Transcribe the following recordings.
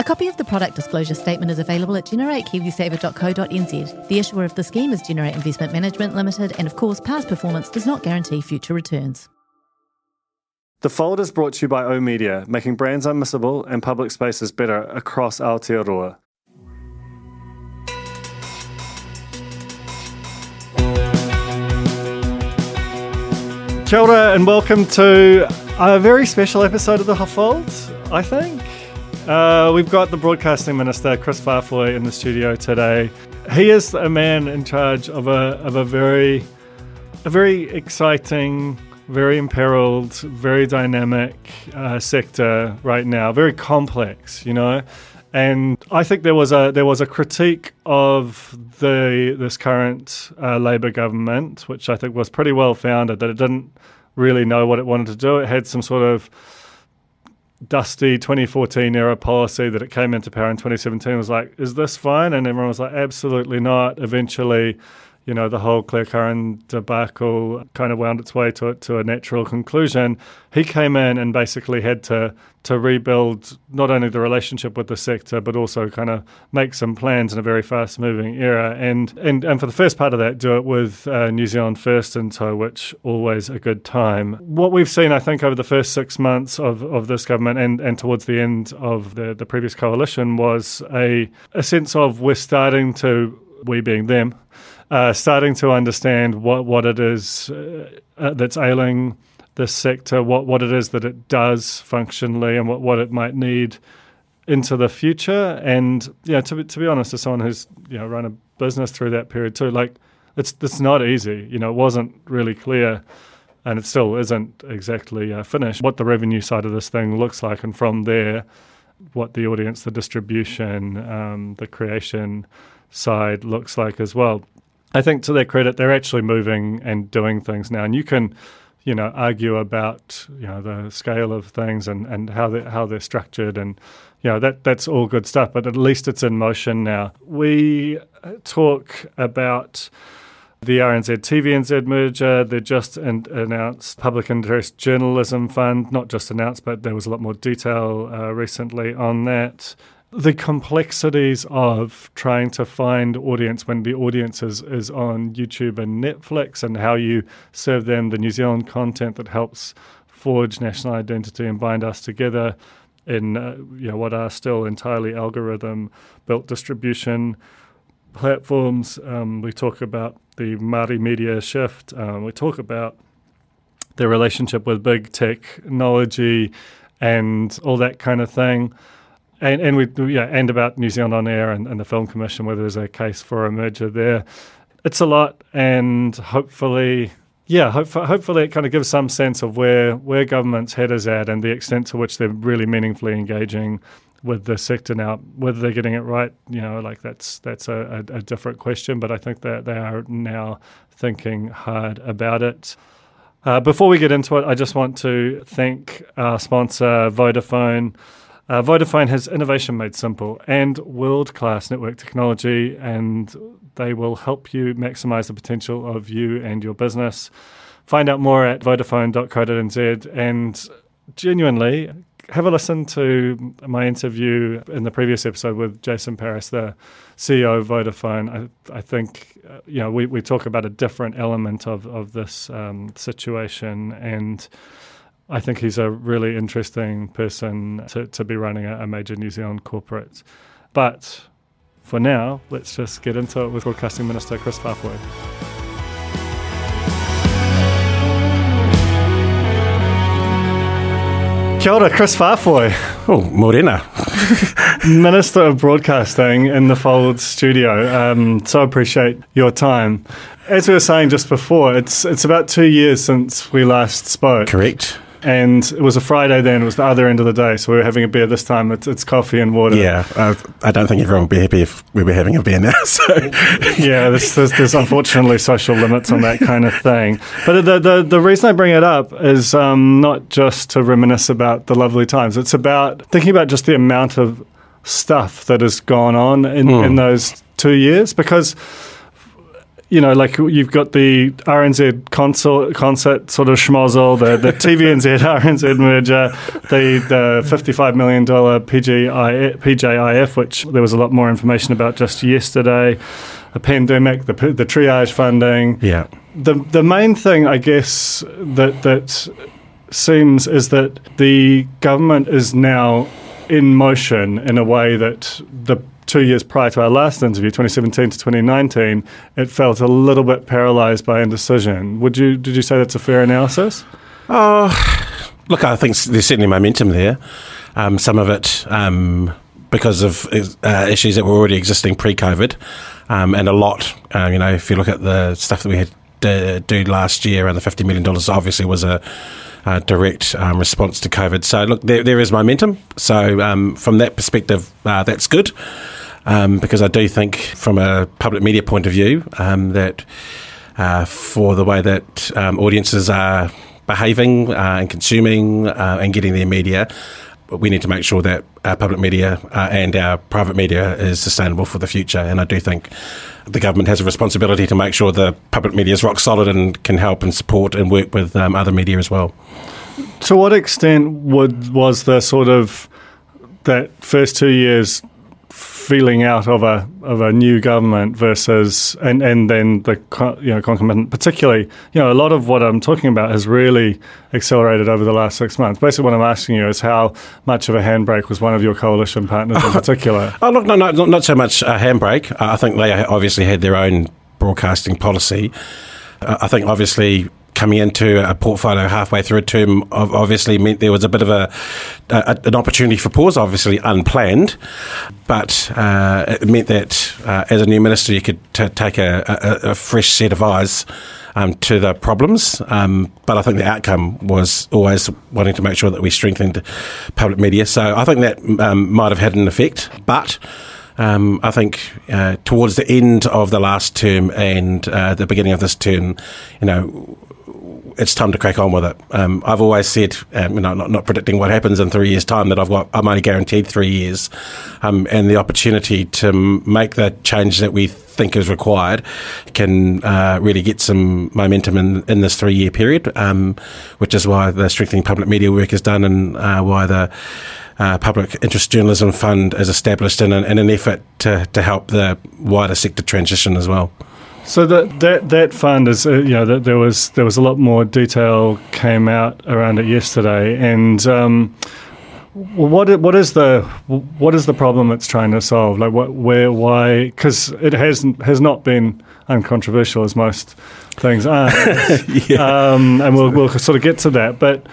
A copy of the product disclosure statement is available at generatekiwisaver.co.nz. The issuer of the scheme is Generate Investment Management Limited, and of course, past performance does not guarantee future returns. The Fold is brought to you by O Media, making brands unmissable and public spaces better across Aotearoa. Kia and welcome to a very special episode of The Fold, I think. Uh, we've got the Broadcasting Minister, Kris Faafoi, in the studio today. He is a man in charge of a, of a very, a very exciting, very imperiled, very dynamic uh, sector right now, very complex, you know. And I think there was a there was a critique of the this current uh, Labor government, which I think was pretty well founded, that it didn't really know what it wanted to do. It had some sort of dusty 2014 era policy that it came into power in 2017 was like, is this fine? And everyone was like, absolutely not. Eventually, you know, the whole Claire Curran debacle kind of wound its way to to a natural conclusion. He came in and basically had to to rebuild not only the relationship with the sector, but also kind of make some plans in a very fast moving era. And, and, and for the first part of that, do it with uh, New Zealand First in tow, which always a good time. What we've seen, I think, over the first six months of, of this government and, and towards the end of the, the previous coalition was a, a sense of we're starting to, we being them, uh, starting to understand what, what it is uh, uh, that's ailing this sector, what, what it is that it does functionally, and what, what it might need into the future. And yeah, to to be honest, as someone who's you know run a business through that period too, like it's it's not easy. You know, it wasn't really clear, and it still isn't exactly uh, finished. What the revenue side of this thing looks like, and from there, what the audience, the distribution, um, the creation side looks like as well. I think to their credit, they're actually moving and doing things now, and you can you know, argue about you know the scale of things and, and how they how they're structured and you know that that's all good stuff. But at least it's in motion now. We talk about the RNZ TVNZ merger. They just an- announced public interest journalism fund. Not just announced, but there was a lot more detail uh, recently on that the complexities of trying to find audience when the audience is, is on YouTube and Netflix and how you serve them the New Zealand content that helps forge national identity and bind us together in uh, you know, what are still entirely algorithm built distribution platforms. Um, we talk about the Māori media shift. Um, we talk about the relationship with big technology and all that kind of thing and and we yeah, and about New Zealand on Air and, and the Film Commission, whether there's a case for a merger there. It's a lot, and hopefully, yeah, hope, hopefully it kind of gives some sense of where where government's head is at and the extent to which they're really meaningfully engaging with the sector now. Whether they're getting it right, you know, like that's that's a, a, a different question. But I think that they are now thinking hard about it. Uh, before we get into it, I just want to thank our sponsor, Vodafone. Uh, Vodafone has innovation made simple and world class network technology, and they will help you maximize the potential of you and your business. Find out more at vodafone.co.nz and genuinely have a listen to my interview in the previous episode with Jason Paris, the CEO of Vodafone. I, I think uh, you know we, we talk about a different element of of this um, situation and I think he's a really interesting person to, to be running a, a major New Zealand corporate. But for now, let's just get into it with Broadcasting Minister Kris Faafoi. Kia ora, Kris Faafoi. Oh, Morena. Minister of Broadcasting in the Fold studio. Um, so appreciate your time. As we were saying just before, it's it's about two years since we last spoke. Correct. And it was a Friday then. It was the other end of the day, so we were having a beer this time. It's, it's coffee and water. Yeah, uh, I don't think everyone would be happy if we were having a beer now. So yeah, there's, there's, there's unfortunately social limits on that kind of thing. But the the, the reason I bring it up is um, not just to reminisce about the lovely times. It's about thinking about just the amount of stuff that has gone on in, Mm. in those two years because you know, like you've got the RNZ concert, concert sort of schmozzle, the, the TVNZ RNZ merger, the, the $55 million PGI, PJIF, which there was a lot more information about just yesterday, a pandemic, the, the triage funding. yeah, The, the main thing, I guess, that, that seems is that the government is now in motion in a way that the two years prior to our last interview, 2017 to 2019, it felt a little bit paralysed by indecision. Would you did you say that's a fair analysis? Oh look, I think there's certainly momentum there. Um, some of it um, because of uh, issues that were already existing pre-COVID, um, and a lot. Uh, you know, if you look at the stuff that we had do last year, around the fifty million dollars, obviously was a, a direct um, response to COVID. So, look, there, there is momentum. So, um, from that perspective, uh, that's good. Um, because I do think, from a public media point of view, um, that uh, for the way that um, audiences are behaving uh, and consuming uh, and getting their media, we need to make sure that our public media uh, and our private media is sustainable for the future. And I do think the government has a responsibility to make sure the public media is rock solid and can help and support and work with um, other media as well. To what extent would was the sort of that first two years feeling out of a of a new government versus and and then the you know concomitant particularly you know a lot of what I'm talking about has really accelerated over the last six months. Basically, what I'm asking you is how much of a handbrake was one of your coalition partners in particular. Oh, look, no, no, not, not so much a handbrake. Uh, I think they obviously had their own broadcasting policy. Uh, I think obviously coming into a portfolio halfway through a term obviously meant there was a bit of a, a an opportunity for pause, obviously unplanned, but uh, it meant that uh, as a new minister you could t- take a, a, a fresh set of eyes. Um, to the problems, um, but I think the outcome was always wanting to make sure that we strengthened public media. So I think that um, might have had an effect, but um, I think uh, towards the end of the last term and uh, the beginning of this term, you know, it's time to crack on with it. Um, I've always said, um, you know, not, not predicting what happens in three years' time, that I've got, I'm only guaranteed three years, um, and the opportunity to make the change that we think is required can uh, really get some momentum in, in this three year period, um, which is why the strengthening public media work is done and uh, why the uh, Public Interest Journalism Fund is established in an, in an effort to, to help the wider sector transition as well. So that that that fund is uh, you know that there was there was a lot more detail came out around it yesterday, and um, what what is the what is the problem it's trying to solve? Like what where why? Because it hasn't has not been uncontroversial as most things are, um, and we'll we'll sort of get to that. But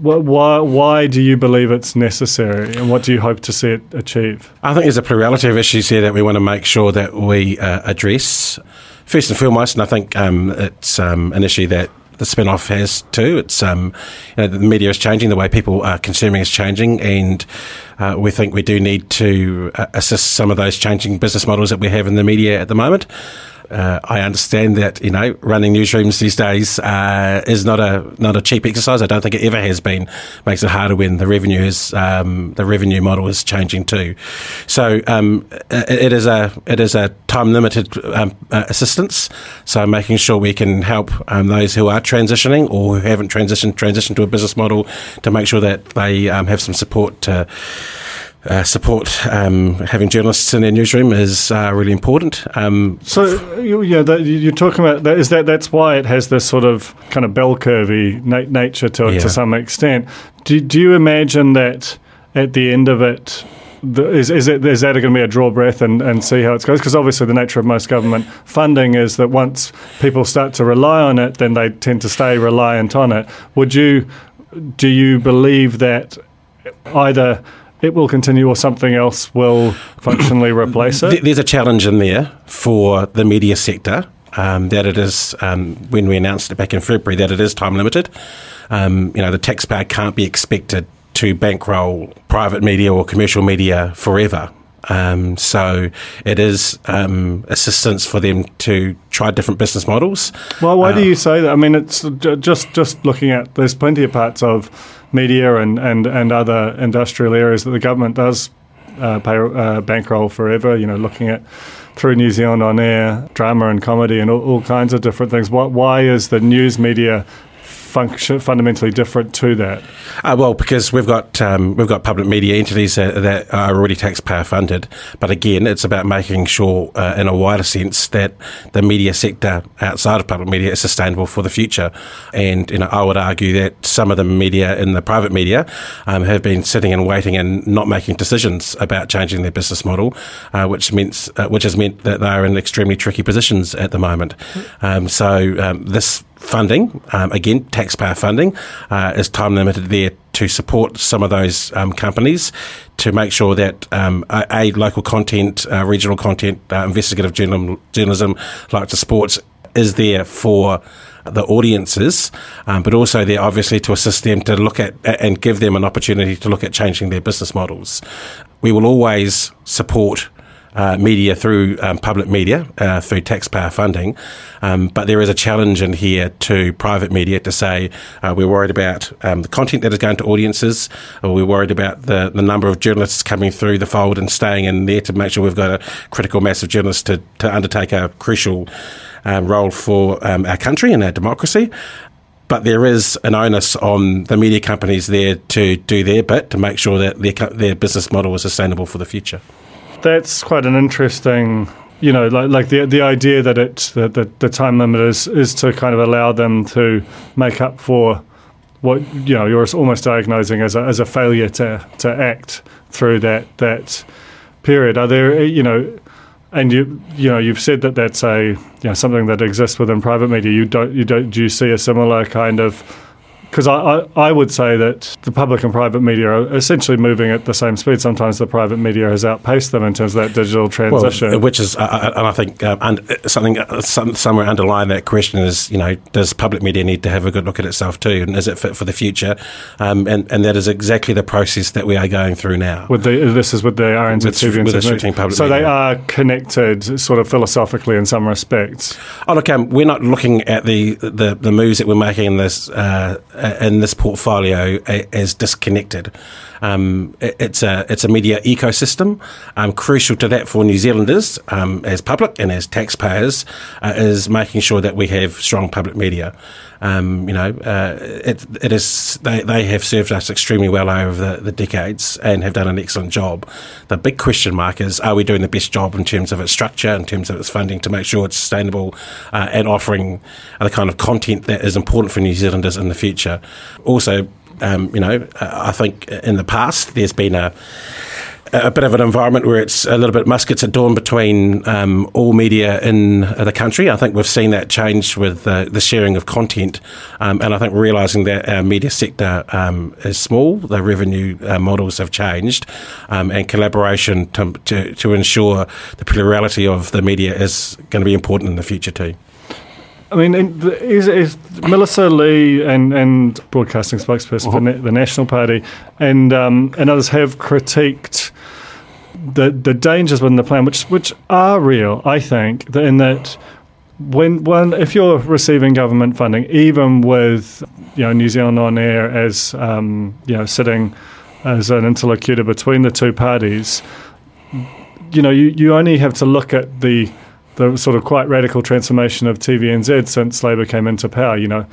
wh- why why do you believe it's necessary, and what do you hope to see it achieve? I think there's a plurality of issues here that we want to make sure that we uh, address. First and foremost, and I think um, it's um, an issue that the spin-off has too. It's um, you know, the media is changing, the way people are consuming is changing, and uh, we think we do need to uh, assist some of those changing business models that we have in the media at the moment. Uh, I understand that you know running newsrooms these days uh, is not a not a cheap exercise. I don't think it ever has been. Makes it harder when the revenue is um, the revenue model is changing too. So um, it, it is a it is a time limited um, uh, assistance. So making sure we can help um, those who are transitioning or who haven't transitioned transition to a business model to make sure that they um, have some support to uh, support um, having journalists in their newsroom is uh, really important. Um, So you, yeah, that, you- you're talking about that. Is that that's why it has this sort of kind of bell curvy na- nature to it Yeah. to some extent? Do, do you imagine that at the end of it? The, is, is, it, is that going to be a draw breath and, and see how it goes? Because obviously, the nature of most government funding is that once people start to rely on it, then they tend to stay reliant on it. Would you, do you believe that either it will continue or something else will functionally replace it? There's a challenge in there for the media sector um, that it is, um, when we announced it back in February, that it is time limited. Um, you know, the taxpayer can't be expected to bankroll private media or commercial media forever. Um, so it is um, assistance for them to try different business models. Well, why Uh, do you say that? I mean, it's just just looking at there's plenty of parts of media and, and, and other industrial areas that the government does uh, pay uh, bankroll forever. You know, looking at through New Zealand on air drama and comedy and all, all kinds of different things. Why, why is the news media function fundamentally different to that? Uh, well, because we've got um, we've got public media entities that, that are already taxpayer funded, but again, it's about making sure, uh, in a wider sense, that the media sector outside of public media is sustainable for the future. And you know, I would argue that some of the media in the private media um, have been sitting and waiting and not making decisions about changing their business model, uh, which means uh, which has meant that they are in extremely tricky positions at the moment. Um, so um, this funding, um, again, taxpayer funding, uh, is time limited there to support some of those um, companies to make sure that um, a, local content, uh, regional content, uh, investigative journal, journalism, like the sports, is there for the audiences, um, but also there obviously to assist them to look at and give them an opportunity to look at changing their business models. We will always support uh, media through um, public media, uh, through taxpayer funding. Um, but there is a challenge in here to private media to say uh, we're worried about um, the content that is going to audiences, or we're worried about the, the number of journalists coming through the fold and staying in there to make sure we've got a critical mass of journalists to, to undertake a crucial um, role for um, our country and our democracy but there is an onus on the media companies there to do their bit to make sure that their, their business model is sustainable for the future. That's quite an interesting, you know, like, like the the idea that it that the, the time limit is is to kind of allow them to make up for what you know you're almost diagnosing as a as a failure to to act through that that period. Are there you know. And you, you know, you've said that that's a, you know, something that exists within private media. You don't, you don't. Do you see a similar kind of because I, I, I would say that the public and private media are essentially moving at the same speed. Sometimes the private media has outpaced them in terms of that digital transition. Well, which is, uh, uh, and I think um, und- something uh, some, somewhere underlying that question is, you know, does public media need to have a good look at itself too, and is it fit for the future? Um, and and that is exactly the process that we are going through now. with the, this is with the RNZ With- TV and with the public so they are connected, sort of philosophically in some respects. Oh, look, um, we're not looking at the, the, the moves that we're making in this uh, in this portfolio is disconnected. Um, it's a it's a media ecosystem. Um, crucial to that for New Zealanders um, as public and as taxpayers uh, is making sure that we have strong public media. Um, you know, uh, it, it is they, they have served us extremely well over the, the decades and have done an excellent job. The big question mark is: Are we doing the best job in terms of its structure, in terms of its funding, to make sure it's sustainable uh, and offering the kind of content that is important for New Zealanders in the future? Also, um, you know, I think in the past there's been a a bit of an environment where it's a little bit muskets at dawn between um, all media in the country. I think we've seen that change with uh, the sharing of content, um, and I think realising that our media sector um, is small, the revenue uh, models have changed, um, and collaboration to, to, to ensure the plurality of the media is going to be important in the future too. I mean, is, is Melissa Lee and, and broadcasting spokesperson for na- the National Party and um, and others have critiqued the the dangers within the plan, which which are real, I think, that in that when when if you're receiving government funding, even with you know New Zealand on air as um, you know sitting as an interlocutor between the two parties, you know you, you only have to look at the the sort of quite radical transformation of TVNZ since Labor came into power. You know,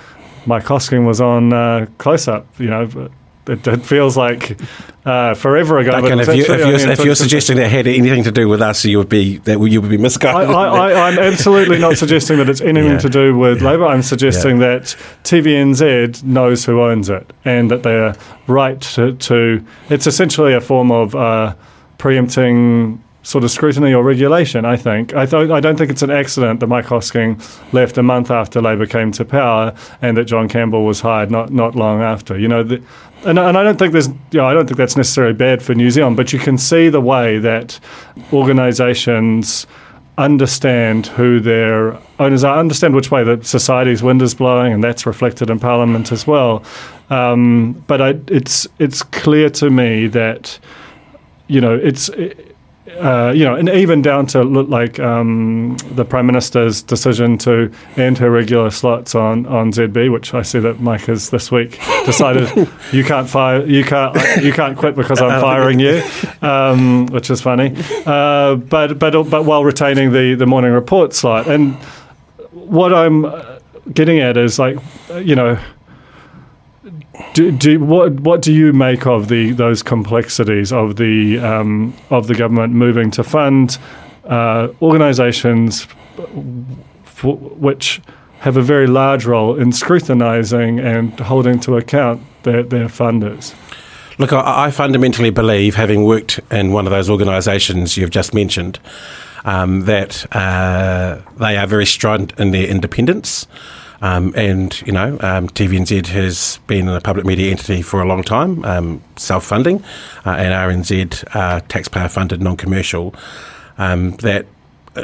Mike Hosking was on uh, Close Up. You know, it, it feels like uh, forever ago. Duncan, if, you, if, you're, if you're suggesting that had anything to do with us, you would be that you would be misguided. I, I, I'm absolutely not suggesting that it's anything Yeah. to do with Labor. I'm suggesting that TVNZ knows who owns it and that they're right to. to it's essentially a form of uh, preempting sort of scrutiny or regulation. I think. I, th- I don't think it's an accident that Mike Hosking left a month after Labor came to power and that John Campbell was hired not not long after. You know. The, and, and I don't think there's, you know, I don't think that's necessarily bad for New Zealand, but you can see the way that organisations understand who their owners are, understand which way the society's wind is blowing, and that's reflected in Parliament as well. Um, but I, it's it's clear to me that you know it's. Uh, you know, and even down to look like um, the prime minister's decision to end her regular slots on, on ZB, which I see that Mike has this week decided you can't fire, you can't, you can't quit because I'm firing you, um, which is funny. Uh, but but but while retaining the the morning report slot, and what I'm getting at is like, you know do, do, what what do you make of the those complexities of the um, of the government moving to fund uh, organisations which have a very large role in scrutinising and holding to account their, their funders? Look, I, I fundamentally believe, having worked in one of those organisations you've just mentioned, um, that uh, they are very strident in their independence. Um, and, you know, um, TVNZ has been a public media entity for a long time, um, self funding, uh, and RNZ, uh, taxpayer funded, non commercial. Um, that, uh,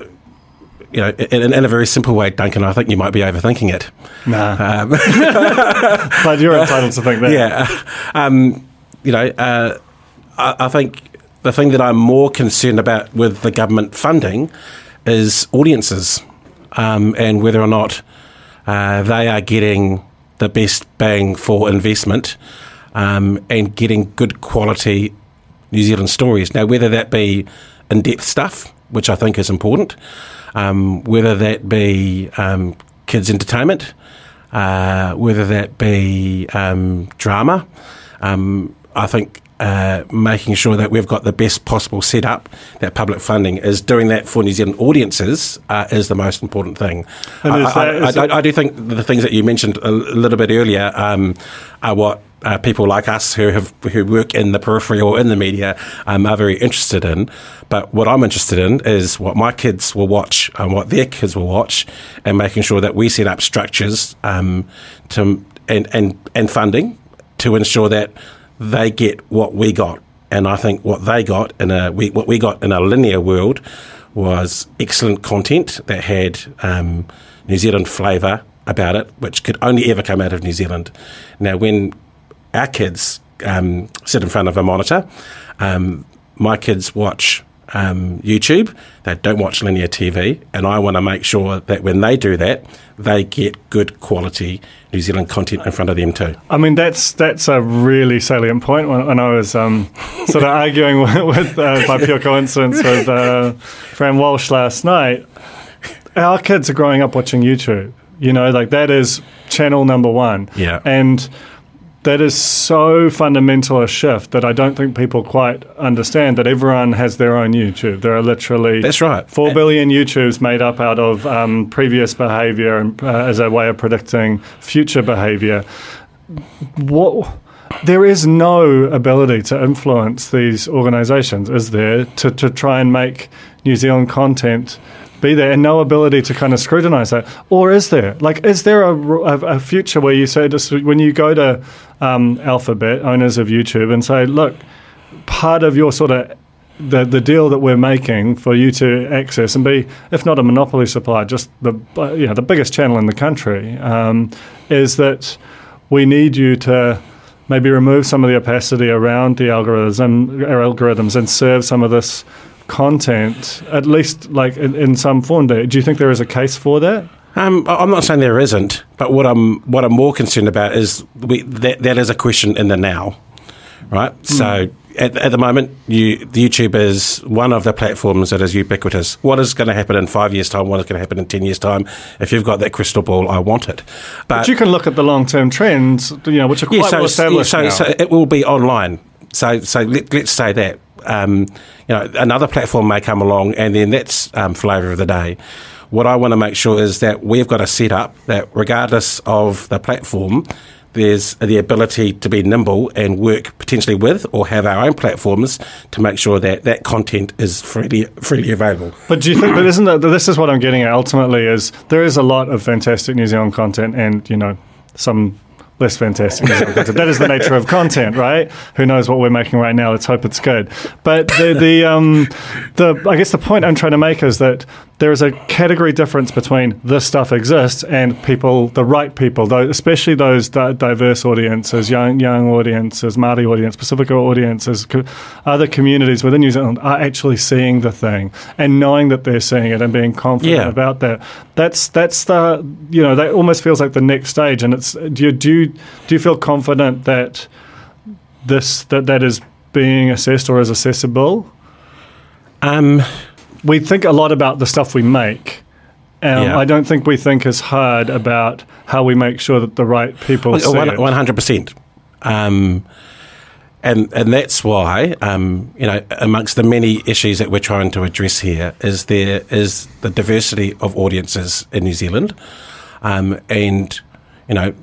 you know, in, in, a very simple way, Duncan, I think you might be overthinking it. Nah. Um, but you're entitled to think that. Yeah. Um, you know, uh, I, I think the thing that I'm more concerned about with the government funding is audiences um, and whether or not uh, they are getting the best bang for investment um, and getting good quality New Zealand stories. Now, whether that be in depth stuff, which I think is important, um, whether that be um, kids' entertainment, uh, whether that be um, drama, um, I think uh, making sure that we've got the best possible setup, that public funding is doing that for New Zealand audiences uh, is the most important thing. I, that, I, I, I, do think the things that you mentioned a little bit earlier um, are what uh, people like us who have who work in the periphery or in the media um, are very interested in. But what I'm interested in is what my kids will watch and what their kids will watch, and making sure that we set up structures um, to and, and and funding to ensure that they get what we got. And I think what they got in a we, what we got in a linear world was excellent content that had um, New Zealand flavour about it, which could only ever come out of New Zealand. Now, when our kids um, sit in front of a monitor, um, my kids watch um, YouTube. They don't watch linear TV, and I want to make sure that when they do that, they get good quality New Zealand content in front of them too. I mean, that's that's a really salient point. When, when I was um, sort of arguing with, with uh, by pure coincidence with uh, Fran Walsh last night, our kids are growing up watching YouTube. You know, like that is channel number one. Yeah, and that is so fundamental a shift that I don't think people quite understand that everyone has their own YouTube. There are literally that's right four billion YouTubes made up out of um, previous behaviour and, uh, as a way of predicting future behaviour. What there is no ability to influence these organisations, is there, to, to try and make New Zealand content be there and no ability to kind of scrutinize that? Or is there? Like, is there a, a, a future where you say, just when you go to um, Alphabet, owners of YouTube, and say, look, part of your sort of the the deal that we're making for you to access and be, if not a monopoly supplier, just the you know the biggest channel in the country, um, is that we need you to maybe remove some of the opacity around the algorithms algorithms and serve some of this content, at least like in, in some form. Do you think there is a case for that? Um, I'm not saying there isn't, but what I'm what I'm more concerned about is we, that that is a question in the now, right? Mm. So at, at, the moment, you, YouTube is one of the platforms that is ubiquitous. What is going to happen in five years' time? What is going to happen in ten years' time? If you've got that crystal ball, I want it. But, but you can look at the long-term trends, you know, which are quite yeah, so, well established. Yeah, so, so, it will be online. So, so let, us say that. Um, you know, another platform may come along, and then that's um, flavour of the day. What I want to make sure is that we've got a setup that, regardless of the platform, there's the ability to be nimble and work potentially with or have our own platforms to make sure that that content is freely freely available. But do you think? But isn't that this is what I'm getting at? Ultimately, is there is a lot of fantastic New Zealand content, and you know some less fantastic that is the nature of content, right? Who knows what we're making right now? Let's hope it's good. But the the um, the I guess the point I'm trying to make is that there is a category difference between this stuff exists and people, the right people, though, especially those di- diverse audiences, young young audiences, Māori audience, Pacifica audiences, co- other communities within New Zealand are actually seeing the thing and knowing that they're seeing it and being confident Yeah. about that. That's that's the you know that almost feels like the next stage. And it's do you do you, do you feel confident that this that that is being assessed or is accessible? Um, we think a lot about the stuff we make. Um, Yeah. I don't think we think as hard about how we make sure that the right people see it. One hundred percent. Um, and and that's why um, you know amongst the many issues that we're trying to address here is there is the diversity of audiences in New Zealand, um, and you know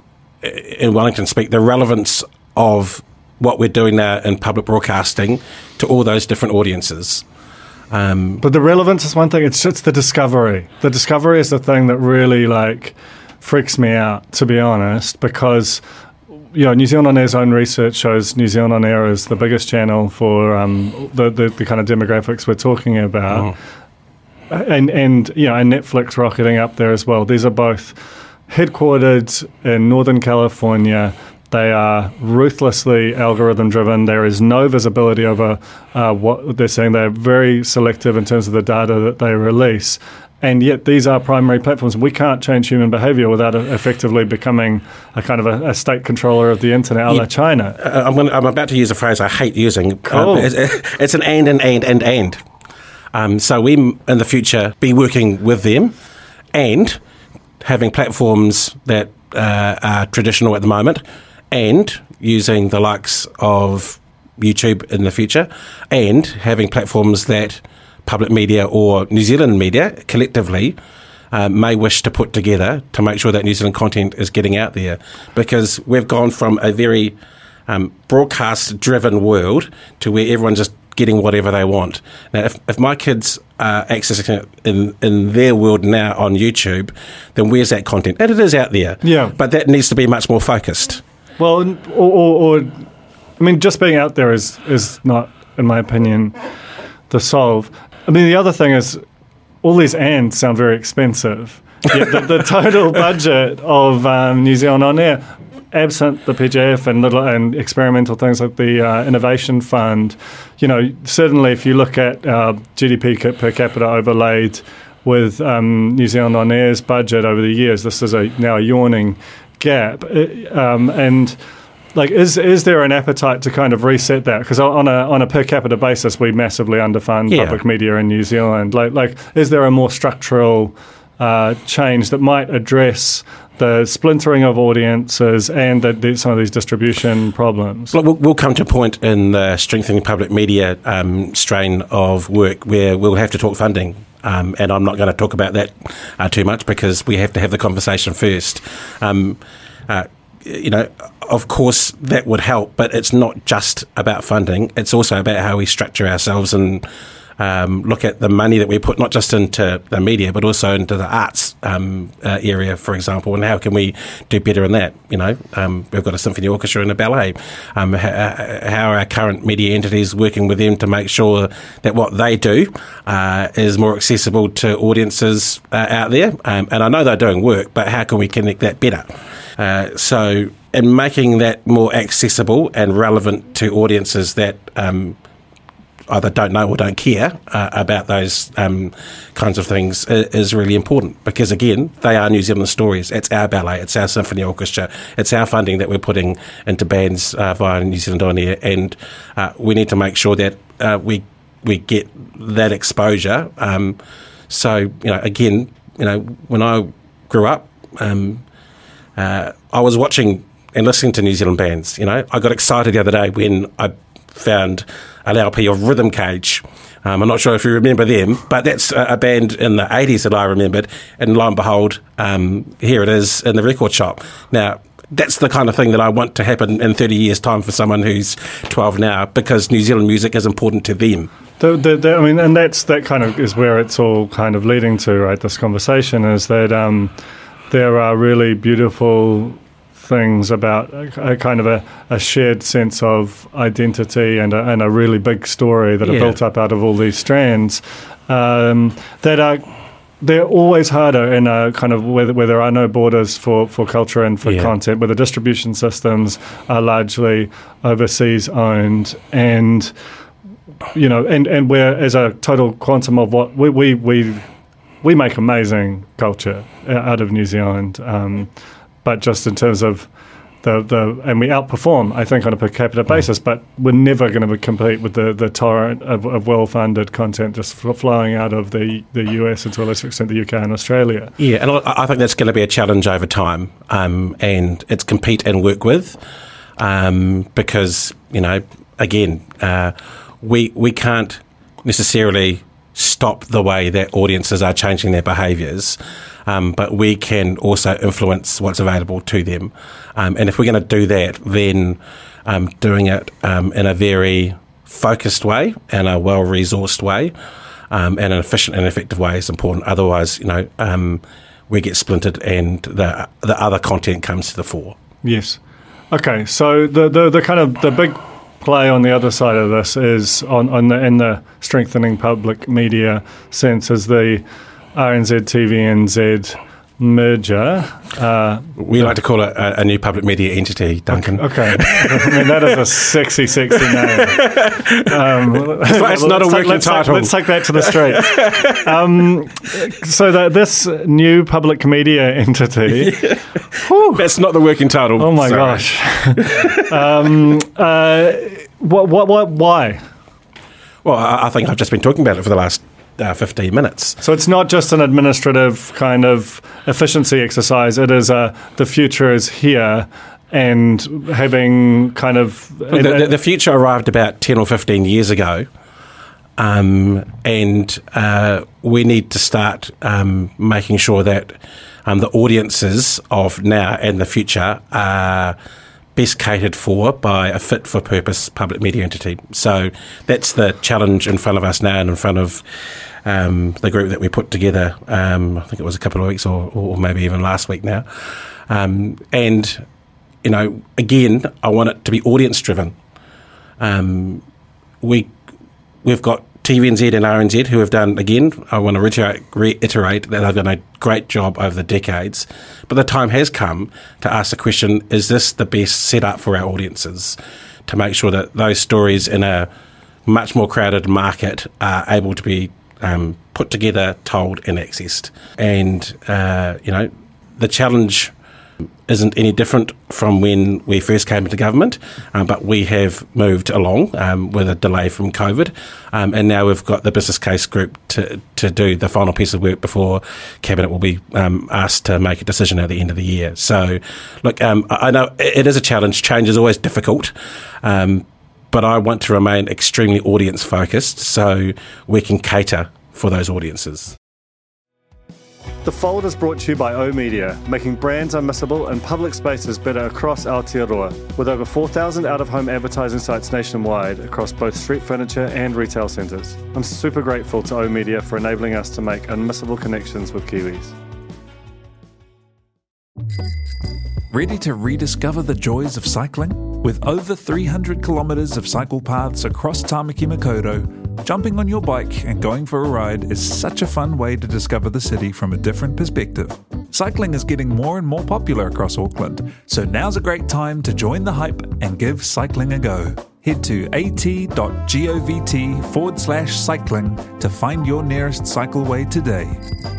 in Wellington speak the relevance of what we're doing now in public broadcasting to all those different audiences. But the relevance is one thing. It's it's the discovery. The discovery is the thing that really like freaks me out, to be honest, because you know New Zealand on Air's own research shows New Zealand on Air is the biggest channel for um, the, the the kind of demographics we're talking about, and and you know and Netflix rocketing up there as well. These are both headquartered in Northern California. They are ruthlessly algorithm driven. There is no visibility over uh, what they're saying. They're very selective in terms of the data that they release. And yet, these are primary platforms. We can't change human behavior without uh, effectively becoming a kind of a, a state controller of the internet, a la Yeah. China. Uh, I'm, gonna, I'm about to use a phrase I hate using. Um, Cool. it's, it's an and and and and and. Um, so we m- in the future be working with them and having platforms that uh, are traditional at the moment and using the likes of YouTube in the future and having platforms that public media or New Zealand media collectively uh, may wish to put together to make sure that New Zealand content is getting out there because we've gone from a very um, broadcast driven world to where everyone's just getting whatever they want. Now, if, if my kids are accessing it in, in their world now on YouTube, then where's that content? And it is out there. Yeah. But that needs to be much more focused. Well, or, or, or I mean, just being out there is is not, in my opinion, the solve. I mean, the other thing is, all these ands sound very expensive. Yet the, the total budget of um, New Zealand on air, absent the PJF and little and experimental things like the uh, innovation fund, you know, certainly if you look at uh, GDP per capita overlaid with um, New Zealand on air's budget over the years, this is a now a yawning gap, It- um, and like is is there an appetite to kind of reset that because on a on a per capita basis we massively underfund Yeah. public media in New Zealand like like is there a more structural uh, change that might address the splintering of audiences and the, the, some of these distribution problems We'll, we'll come to a point in the strengthening public media um, strain of work where we'll have to talk funding. Um, and I'm not going to talk about that uh, too much because we have to have the conversation first. Um, uh, you know, of course, that would help, but it's not just about funding. It's also about how we structure ourselves and um, look at the money that we put not just into the media but also into the arts um, uh, area, for example, and how can we do better in that? You know, um, we've got a symphony orchestra and a ballet. Um, how, how are our current media entities working with them to make sure that what they do uh, is more accessible to audiences uh, out there? Um, and I know they're doing work, but how can we connect that better? Uh, so, in making that more accessible and relevant to audiences that um, either don't know or don't care uh, about those um, kinds of things i- is really important. Because again they are New Zealand stories. It's our ballet. It's our symphony orchestra. It's our funding that we're putting into bands uh, via New Zealand On Air. And uh, we need to make sure that uh, we we get that exposure. Um, so you know again you know when I grew up um, uh, I was watching and listening to New Zealand bands. You know, I got excited the other day when I found an LP of Rhythm Cage. Um, I'm not sure if you remember them, but that's a, a band in the 80s that I remembered. And lo and behold, um, here it is in the record shop. Now, that's the kind of thing that I want to happen in 30 years' time for someone who's 12 now because New Zealand music is important to them. The, the, the, I mean, and that's that kind of is where it's all kind of leading to, right? This conversation is that um, there are really beautiful things about a, a kind of a, a shared sense of identity and a, and a really big story that are built up out of all these strands um, that are they're always harder in a kind of where, where there are no borders for, for culture and for Yeah. content, where the distribution systems are largely overseas owned, and you know, and and where as a total quantum of what we we we, we make amazing culture uh, out of New Zealand, um, but just in terms of the, the and we outperform, I think, on a per capita basis. But we're never going to compete with the, the torrent of, of well-funded content just fl- flowing out of the, the US and to a lesser extent the UK and Australia. Yeah, and I I think that's going to be a challenge over time, um, and it's compete and work with, um, because you know, again, uh, we we can't necessarily stop the way that audiences are changing their behaviours, um, but we can also influence what's available to them, um, and if we're going to do that, then um, doing it um, in a very focused way and a well resourced way um, and an efficient and effective way is important. Otherwise, you know, we get splintered and the the other content comes to the fore. Yes. Okay, so the, the, the kind of the big play on the other side of this is on, on the in the strengthening public media sense is the RNZ TVNZ merger. Uh, We like to call it a, a new public media entity, Duncan. okay, I mean that is a sexy, sexy name. Um, it's not a take- working let's take- title. let's take that to the street. Um, so that this new public media entity. That's not the working title. Oh my Sorry. gosh. um, uh, what, what, what, why? Well, I, I think I've just been talking about it for the last uh, 15 minutes. So it's not just an administrative kind of efficiency exercise. It is a the future is here, and having kind of the, the, the future arrived about 10 or 15 years ago. Um, and uh, we need to start um, making sure that um, the audiences of now and the future are best catered for by a fit for purpose public media entity. So that's the challenge in front of us now and in front of um, the group that we put together. Um, I think it was a couple of weeks or, or maybe even last week now. Um, and, you know, again, I want it to be audience driven. Um, we we've got TVNZ and RNZ who have done again. I want to reiterate, that they've done a great job over the decades, but the time has come to ask the question: Is this the best setup for our audiences to make sure that those stories in a much more crowded market are able to be um, put together, told, and accessed? And uh, you know, the challenge isn't any different from when we first came into government, um, but we have moved along um, with a delay from COVID, um, and now we've got the business case group to, to do the final piece of work before cabinet will be um, asked to make a decision at the end of the year. So, look, um, I know it it is a challenge. Change is always difficult. Um, but I want to remain extremely audience focused so we can cater for those audiences. The Fold is brought to you by O Media, making brands unmissable and public spaces better across Aotearoa, with over 4,000 out-of-home advertising sites nationwide across both street furniture and retail centres. I'm super grateful to O Media for enabling us to make unmissable connections with Kiwis. Ready to rediscover the joys of cycling? With over 300 kilometres of cycle paths across Tamaki Makaurau, jumping on your bike and going for a ride is such a fun way to discover the city from a different perspective. Cycling is getting more and more popular across Auckland, so now's a great time to join the hype and give cycling a go. Head to at.govt forward slash cycling to find your nearest cycleway today.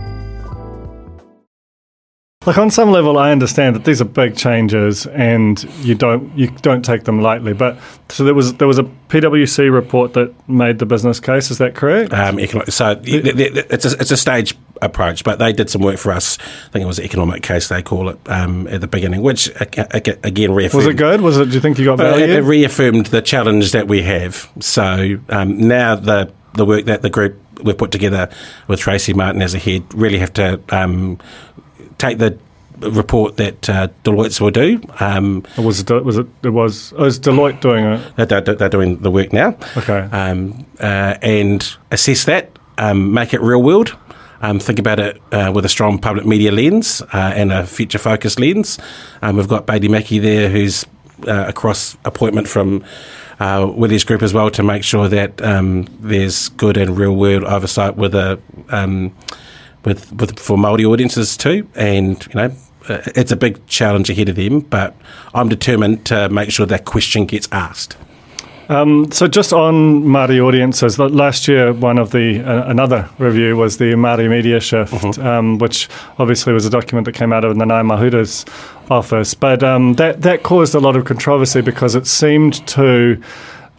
Like on some level, I understand that these are big changes, and you don't you don't take them lightly. But so there was there was a PwC report that made the business case. Is that correct? Um, so it's a, it's a stage approach, but they did some work for us. I think it was the economic case they call it um, at the beginning, which again reaffirmed. was it good? Was it? Do you think you got value? It, it reaffirmed the challenge that we have. So um, now the the work that the group we've put together with Tracey Martin as a head really have to um, take the report that uh, Deloitte's will do. Um, was it? Was it? It was. Oh, is Deloitte doing it? they're, they're doing the work now. Okay. Um, uh, and assess that, um, make it real world. Um, think about it uh, with a strong public media lens uh, and a future focused lens. Um, we've got Bailey Mackey there, who's uh, across appointment from uh, with his group as well to make sure that um, there's good and real world oversight with a um, with, with for Maori audiences too, and you know. uh, It's a big challenge ahead of them, but I'm determined to make sure that question gets asked. So just on Māori audiences, last year one of the uh, another review was the Māori Media Shift, um, which obviously was a document that came out of the Nanaia Mahuta's office, but um, that that caused a lot of controversy because it seemed to,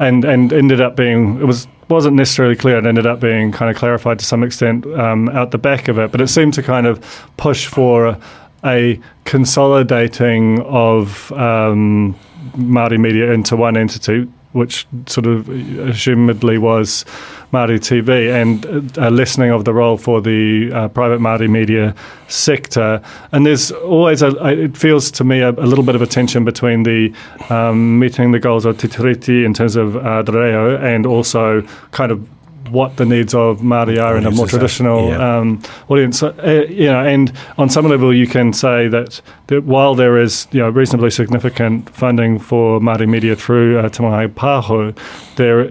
and and ended up being it was wasn't necessarily clear. It ended up being kind of clarified to some extent um, out the back of it, but it seemed to kind of push for a, consolidating of um, Māori media into one entity, which sort of assumedly was Māori TV, and a lessening of the role for the uh, private Māori media sector. And there's always a, it feels to me, a, a little bit of a tension between the um, meeting the goals of Te Tiriti in terms of uh, reo and also kind of what the needs of Māori are in a more traditional yeah. um, audience. Uh, you know, and on some level, you can say that, that while there is you know reasonably significant funding for Māori media through uh, Te Māngai Pāho, there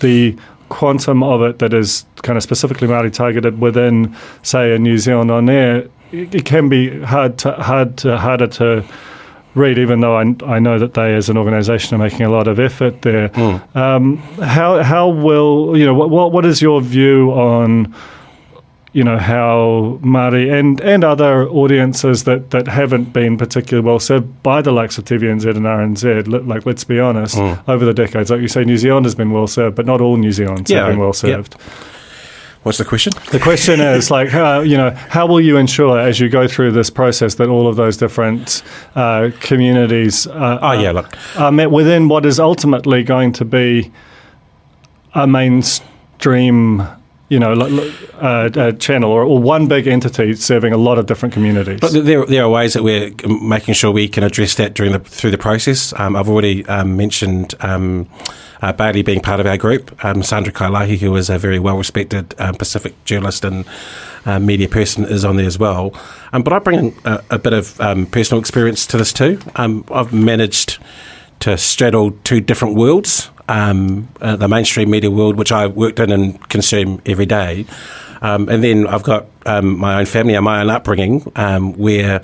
the quantum of it that is kind of specifically Māori targeted within, say, a New Zealand on air, it, it can be hard to, hard to, harder to read, even though I, I know that they, as an organisation, are making a lot of effort there. Um, how how will you know what, what is your view on you know how Māori and, and other audiences that, that haven't been particularly well served by the likes of TVNZ and RNZ, li- like let's be honest, over the decades, like you say, New Zealand has been well served, but not all New Zealand's Yeah, have been well served. What's the question? The question is like, how, you know, how will you ensure as you go through this process that all of those different uh, communities uh, Oh yeah, look, are met within what is ultimately going to be a mainstream, you know, uh, channel or, or one big entity serving a lot of different communities. But there, there are ways that we're making sure we can address that during the through the process. Um, I've already um, mentioned um, uh, Bailey being part of our group. Um, Sandra Kailahi, who is a very well respected um, Pacific journalist and uh, media person, is on there as well. Um, but I bring a, a bit of personal experience to this too. I've managed to straddle two different worlds. Um, uh, the mainstream media world, which I worked in and consume every day, um, and then I've got um, my own family and my own upbringing, um, where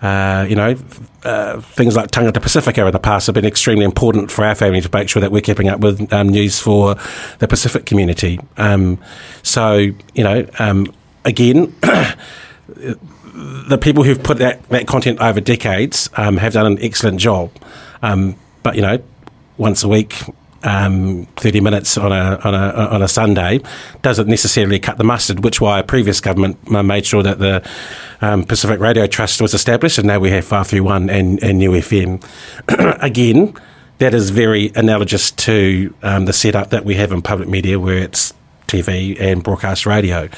uh, you know uh, things like Tagata Pasifika in the past have been extremely important for our family to make sure that we're keeping up with um, news for the Pacific community. Um, so you know, again. the people who've put that, that content over decades have done an excellent job. But you know, once a week, um, thirty minutes on a on a on a Sunday doesn't necessarily cut the mustard. Which why a previous government made sure that the um, Pacific Radio Trust was established, and now we have Far Few One and, and Niu FM. Again, that is very analogous to um, the setup that we have in public media, where it's TV and broadcast radio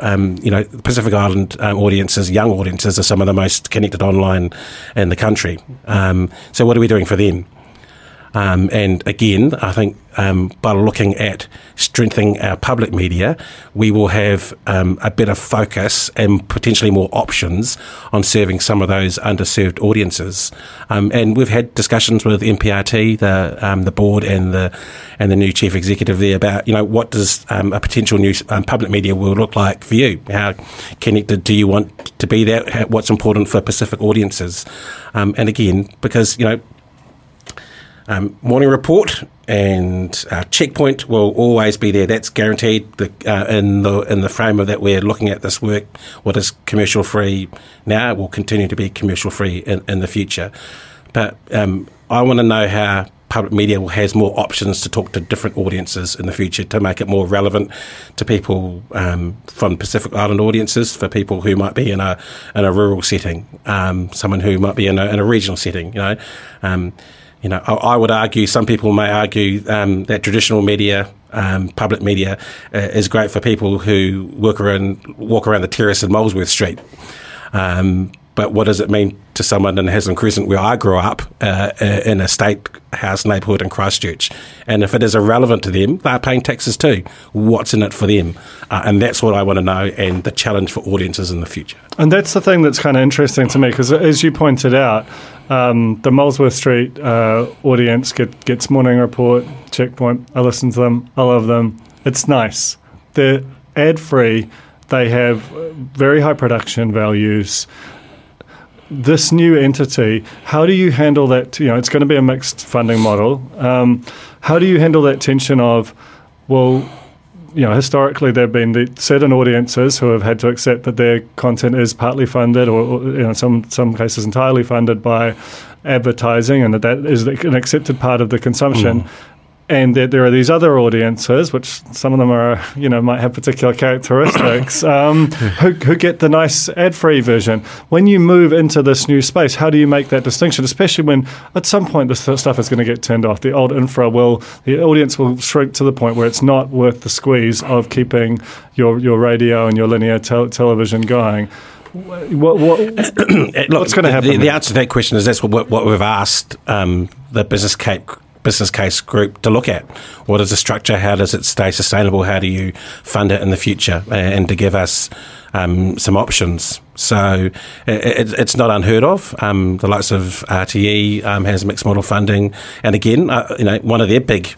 um, you know, Pacific Island um, audiences, young audiences, are some of the most connected online in the country. Um, so, what are we doing for them? Um, and again, I think um, by looking at strengthening our public media, we will have um, a better focus and potentially more options on serving some of those underserved audiences. Um, and we've had discussions with MPRT, the um, the board, and the and the new chief executive there about you know what does um, a potential new public media will look like for you? How connected do you want to be there? What's important for Pacific audiences? And again, because you know um, morning report and uh, checkpoint will always be there. That's guaranteed. The, uh, in the in the frame of that we're looking at this work, what is commercial free now will continue to be commercial free in, in the future. But um, I want to know how public media has more options to talk to different audiences in the future to make it more relevant to people um, from Pacific Island audiences, for people who might be in a in a rural setting, um, someone who might be in a, in a regional setting. You know, um, you know, I, I would argue some people may argue um, that traditional media. Um, public media uh, is great for people who work around, walk around the terrace in Molesworth Street. Um, but what does it mean to someone in Haslam Crescent, where I grew up, uh, uh, in a state house neighbourhood in Christchurch? And if it is irrelevant to them, they're paying taxes too. What's in it for them? Uh, and that's what I want to know, and the challenge for audiences in the future. And that's the thing that's kind of interesting to me because, as you pointed out, um, the Molesworth Street uh, audience get, gets morning report, checkpoint. I listen to them. I love them. It's nice. They're ad free. They have very high production values. This new entity, how do you handle that? You know, it's going to be a mixed funding model. Um, how do you handle that tension of, well, you know, historically there have been the certain audiences who have had to accept that their content is partly funded, or, or you know, some some cases entirely funded by advertising, and that that is an accepted part of the consumption. Mm and that there are these other audiences, which some of them are, you know, might have particular characteristics, um, who, who, get the nice ad-free version. When you move into this new space, how do you make that distinction? Especially when at some point this stuff is going to get turned off. The old infra will, the audience will shrink to the point where it's not worth the squeeze of keeping your your radio and your linear television going. What, what, what's going to happen? The, the, answer to that question is that's what, what we've asked um, the business case business case group to look at. What is the structure? How does it stay sustainable? How do you fund it in the future? Uh, and to give us um, some options. So it, it's not unheard of. Um, the likes of RTE um, has mixed model funding, and again, uh, you know, one of their big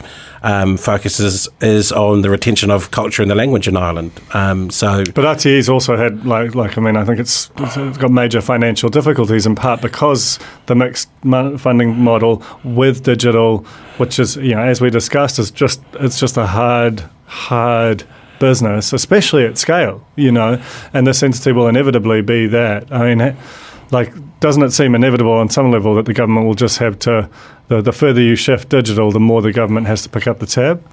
um, focuses is on the retention of culture and the language in Ireland. Um, so, but RTE's also had like, like I mean, I think it's, it's got major financial difficulties in part because the mixed funding model with digital, which is you know, as we discussed, is just it's just a hard, hard business, especially at scale, you know, and this entity will inevitably be that. I mean, like, doesn't it seem inevitable on some level that the government will just have to, the, the further you shift digital, the more the government has to pick up the tab?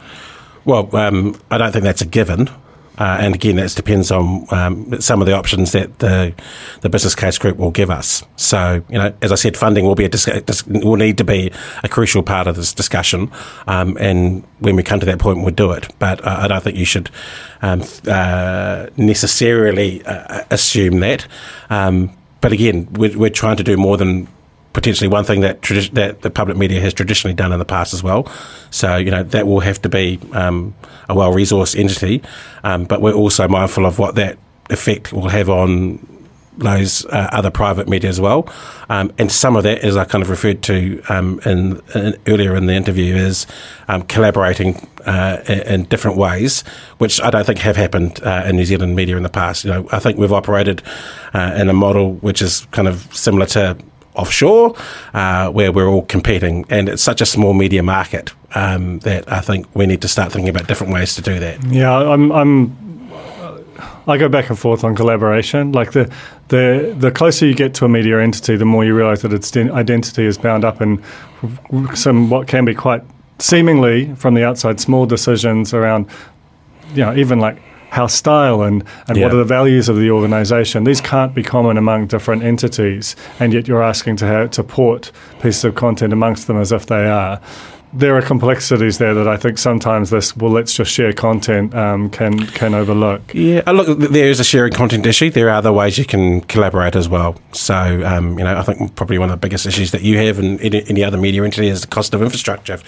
Well, um, I don't think that's a given. Uh, and again, that depends on um, some of the options that the the business case group will give us. So, you know, as I said, funding will be a dis- dis- will need to be a crucial part of this discussion. Um, and when we come to that point, we'll do it. But uh, I don't think you should um, uh, necessarily uh, assume that. Um, but again, we're, we're trying to do more than potentially one thing that tradi- that the public media has traditionally done in the past as well. So you know that will have to be um, a well resourced entity, um, but we're also mindful of what that effect will have on those uh, other private media as well. Um, and some of that, as I kind of referred to um, in, in, earlier in the interview, is um, collaborating uh, in, different ways, which I don't think have happened uh, in New Zealand media in the past. You know, I think we've operated uh, in a model which is kind of similar to offshore, uh, where we're all competing. And it's such a small media market um, that I think we need to start thinking about different ways to do that. Yeah, I'm. I'm I go back and forth on collaboration. Like the the the closer you get to a media entity, the more you realise that its identity is bound up in some what can be quite seemingly from the outside small decisions around, you know, even like house style and, and yeah. what are the values of the organization. These can't be common among different entities, and yet you're asking to, have, to port pieces of content amongst them as if they are there are complexities there that I think sometimes this well let's just share content um, can can overlook. Yeah, uh, look, there is a sharing content issue. There are other ways you can collaborate as well. So um, you know, I think probably one of the biggest issues that you have in any, any other media entity is the cost of infrastructure,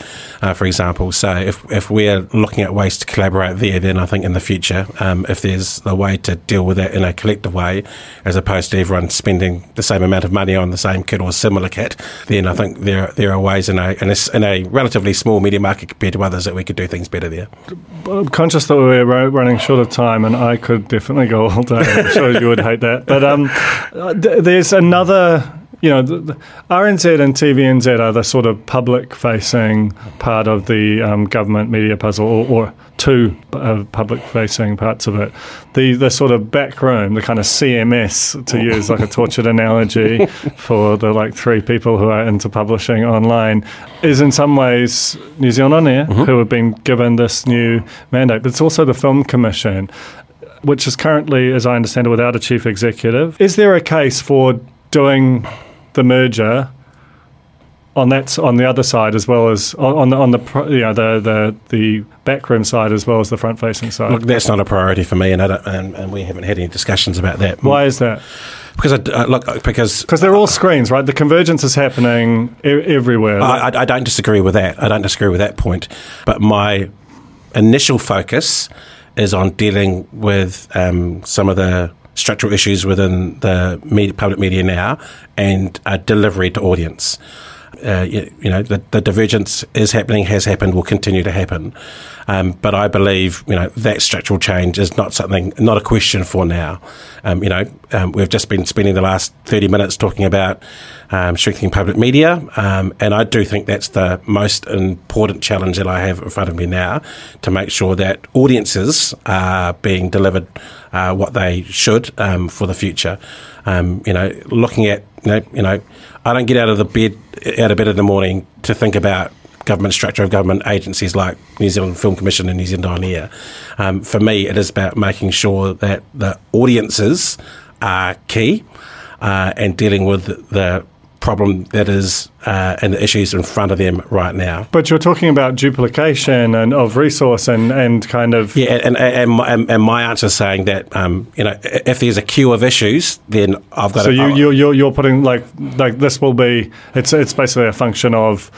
uh, for example. So if if we're looking at ways to collaborate there, then I think in the future, um, if there's a way to deal with that in a collective way, as opposed to everyone spending the same amount of money on the same kit or similar kit, then I think there there are ways in a in a, in a relatively relatively small media market compared to others that we could do things better there. I'm conscious that we're running short of time, and I could definitely go all day. I'm sure you would hate that. But um, there's another you know, the, the RNZ and TVNZ are the sort of public facing part of the um, government media puzzle, or, or two uh, public facing parts of it. The, the sort of back room, the kind of CMS, to use like a tortured analogy for the like three people who are into publishing online, is in some ways New Zealand On Air, mm-hmm. who have been given this new mandate. But it's also the Film Commission which is currently, as I understand it, without a chief executive. Is there a case for doing the merger on that on the other side as well as on the on the you know the the the backroom side as well as the front facing side. Look, that's not a priority for me, and, and, and we haven't had any discussions about that. Why is that? Because I, uh, look, because because they're all screens, right? The convergence is happening e- everywhere. I, I, I don't disagree with that. I don't disagree with that point, but my initial focus is on dealing with um, some of the structural issues within the media, public media now and uh, delivery to audience. Uh, you, know, the, the, divergence is happening, has happened, will continue to happen. Um, but I believe, you know, that structural change is not something, not a question for now. Um, you know, um, we've just been spending the last 30 minutes talking about um, strengthening public media, um, and I do think that's the most important challenge that I have in front of me now to make sure that audiences are being delivered uh, what they should for the future. you know, looking at, you know, you know, I don't get out of the bed out of bed in the morning to think about government structure of government agencies like New Zealand Film Commission and New Zealand On Air. Um, for me, it is about making sure that the audiences are key uh, and dealing with the problem that is uh, and the issues in front of them right now. But you're talking about duplication and of resource and, and kind of yeah, and and, and, and my answer is saying that um, you know if there's a queue of issues, then I've got. So to, you you're, you're you're putting like like this will be it's it's basically a function of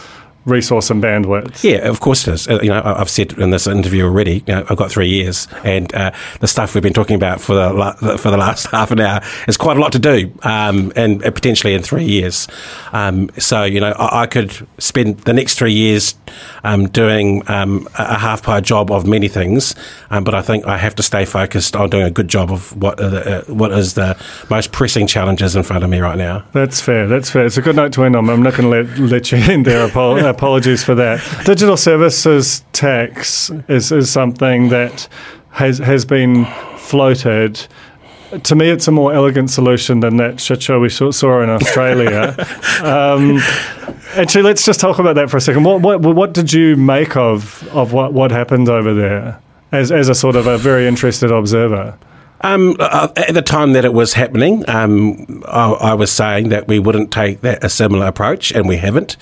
resource and bandwidth. Yeah, of course it is. Uh, you know, I've said in this interview already. You know, I've got three years, and uh, the stuff we've been talking about for the la- for the last half an hour is quite a lot to do, um, and potentially in three years. Um, so you know, I-, I, could spend the next three years um, doing um, a half pie job of many things, um, but I think I have to stay focused on doing a good job of what the, uh, what is the most pressing challenges in front of me right now. That's fair. That's fair. It's a good note to end on. I'm not going to let let you end there, Paul. Apologies for that. Digital services tax is, is something that has has been floated. To me, it's a more elegant solution than that shit show we saw in Australia. um, actually, let's just talk about that for a second. What, what, what did you make of, of what, what happened over there as, as a sort of a very interested observer? Um, uh, at the time that it was happening, um, I, I, was saying that we wouldn't take that a similar approach, and we haven't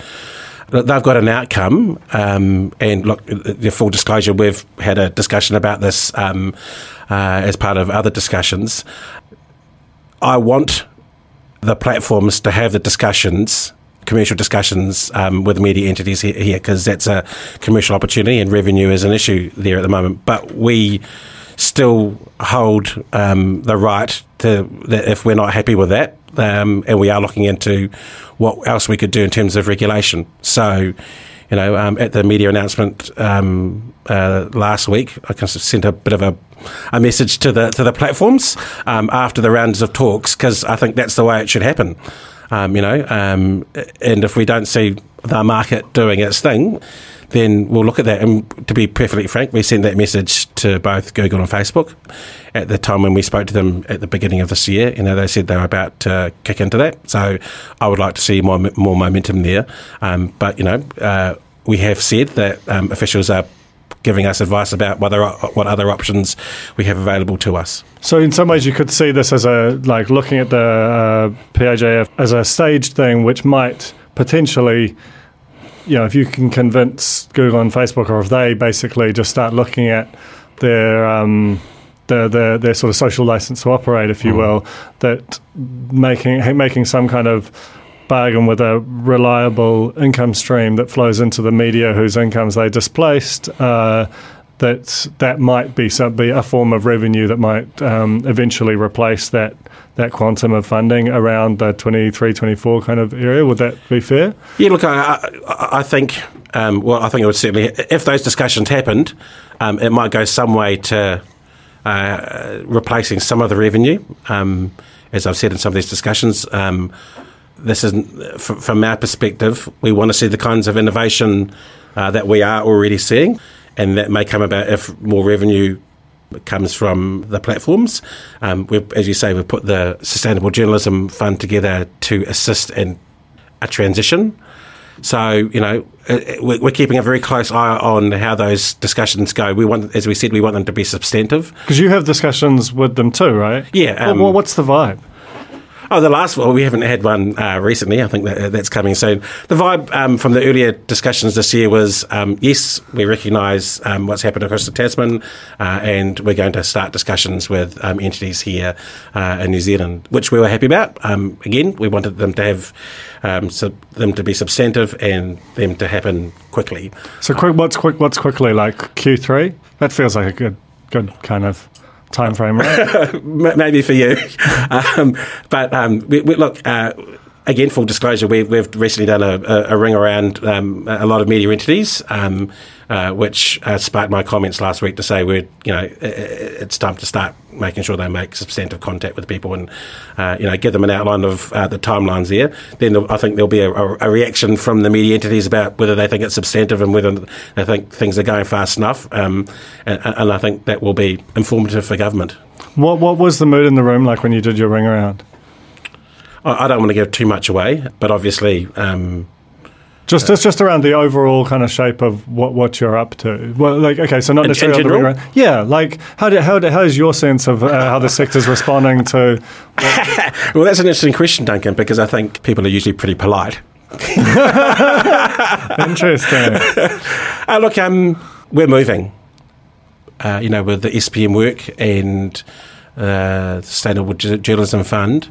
they've got an outcome. Um, and look, the full disclosure, we've had a discussion about this um, uh, as part of other discussions. I want the platforms to have the discussions commercial discussions um, with media entities here because that's a commercial opportunity and revenue is an issue there at the moment. But we still hold um, the right to, that if we're not happy with that, um, and we are looking into what else we could do in terms of regulation. So, you know, um, at the media announcement um, uh, last week, I kind of sent a bit of a, a message to the to the platforms um, after the rounds of talks because I think that's the way it should happen. Um, you know, um, and if we don't see the market doing its thing, then we'll look at that. And to be perfectly frank, we sent that message to both Google and Facebook at the time when we spoke to them at the beginning of this year. You know, they said they were about to kick into that. So I would like to see more more momentum there. Um, but you know, uh, we have said that um, officials are giving us advice about whether what other options we have available to us. So in some ways, you could see this as a like looking at the uh, as a staged thing, which might potentially you know, if you can convince Google and Facebook, or if they basically just start looking at their um, their, their, their sort of social license to operate, if you mm. will, that making making some kind of bargain with a reliable income stream that flows into the media whose incomes they displaced. Uh, that that might be some, be a form of revenue that might um, eventually replace that that quantum of funding around the 23, 24 kind of area. Would that be fair? Yeah, look, I, I, I think, um, well, I think it would certainly, if those discussions happened, um, it might go some way to uh, replacing some of the revenue. Um, as I've said in some of these discussions, um, this is, from our perspective, we want to see the kinds of innovation uh, that we are already seeing, and that may come about if more revenue comes from the platforms. Um, as you say, we've put the Sustainable Journalism Fund together to assist in a transition. So, you know, uh, we're keeping a very close eye on how those discussions go. We want, as we said, we want them to be substantive. Because you have discussions with them too, right? Yeah. Um, well, what's the vibe? Oh, the last one, we haven't had one uh, recently. I think that, that's coming soon. The vibe um, from the earlier discussions this year was um, yes, we recognise um, what's happened across the Tasman, uh, and we're going to start discussions with um, entities here uh, in New Zealand, which we were happy about. Um, again, we wanted them to have um, sub- them to be substantive and them to happen quickly. So, quick, what's quick? What's quickly like Q three? That feels like a good, good kind of time frame, right? Maybe for you, um, but um, we, we, look. Uh, again, full disclosure, we, we've recently done a, a, a ring around um, a lot of media entities, um, uh, which uh, sparked my comments last week to say we're, you know, it's time to start making sure they make substantive contact with people and, uh, you know, give them an outline of uh, the timelines there. Then I think there'll be a, a, reaction from the media entities about whether they think it's substantive and whether they think things are going fast enough. Um, and, and I think that will be informative for government. What What was the mood in the room like when you did your ring around? I, don't want to give too much away, but obviously. Um, just, just, just around the overall kind of shape of what, what you're up to. Well, like, okay, so not necessarily in ring Yeah, like, how, do, how, do, how is your sense of uh, how the sector's responding to? well, that's an interesting question, Duncan, because I think people are usually pretty polite. Interesting. uh, look, um, we're moving. Uh, you know, with the SPM work and uh, the Sustainable Journalism Fund.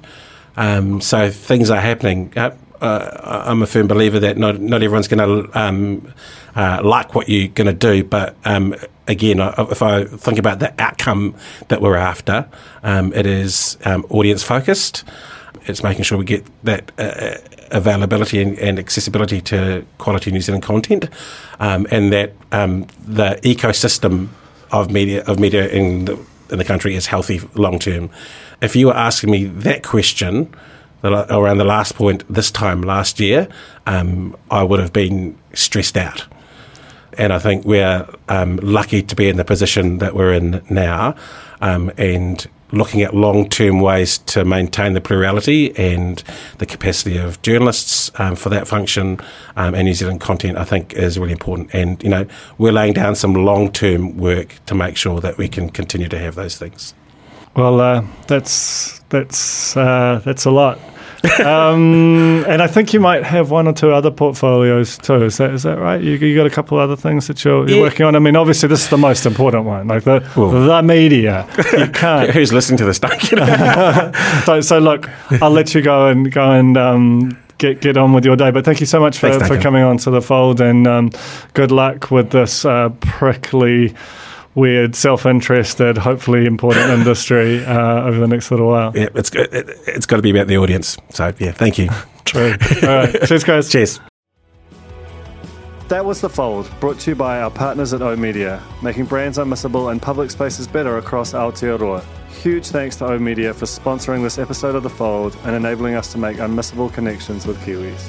Um, so things are happening. Uh, uh, I'm a firm believer that not not everyone's going to um, uh, like what you're going to do, but um, again, if I think about the outcome that we're after, um, it is um, audience focused. It's making sure we get that uh, availability and, and, accessibility to quality New Zealand content, um, and that um, the ecosystem of media of media in the, in the country is healthy long term if you were asking me that question around the last point this time last year, um, I would have been stressed out. And I think we're um, lucky to be in the position that we're in now um, and looking at long term ways to maintain the plurality and the capacity of journalists um, for that function um, and New Zealand content, I think is really important. And, you know, we're laying down some long term work to make sure that we can continue to have those things. Well, uh, that's that's uh, that's a lot. um, and I think you might have one or two other portfolios too. Is that is that right? You, you got a couple other things that you're, you're yeah. working on. I mean, obviously this is the most important one, like the the media. You can't. Who's listening to this? so so look, I'll let you go and go and. Um, get get on with your day. But thank you so much for, Thanks, for coming on to the fold, and um, good luck with this uh, prickly weird, self-interested, hopefully important industry uh, over the next little while. Yeah, it's it, it's got to be about the audience. So yeah, thank you. True. All right, cheers, guys. Cheers. That was The Fold, brought to you by our partners at O oOh!media, making brands unmissable and public spaces better across Aotearoa. Huge thanks to O oOh!media for sponsoring this episode of The Fold and enabling us to make unmissable connections with Kiwis.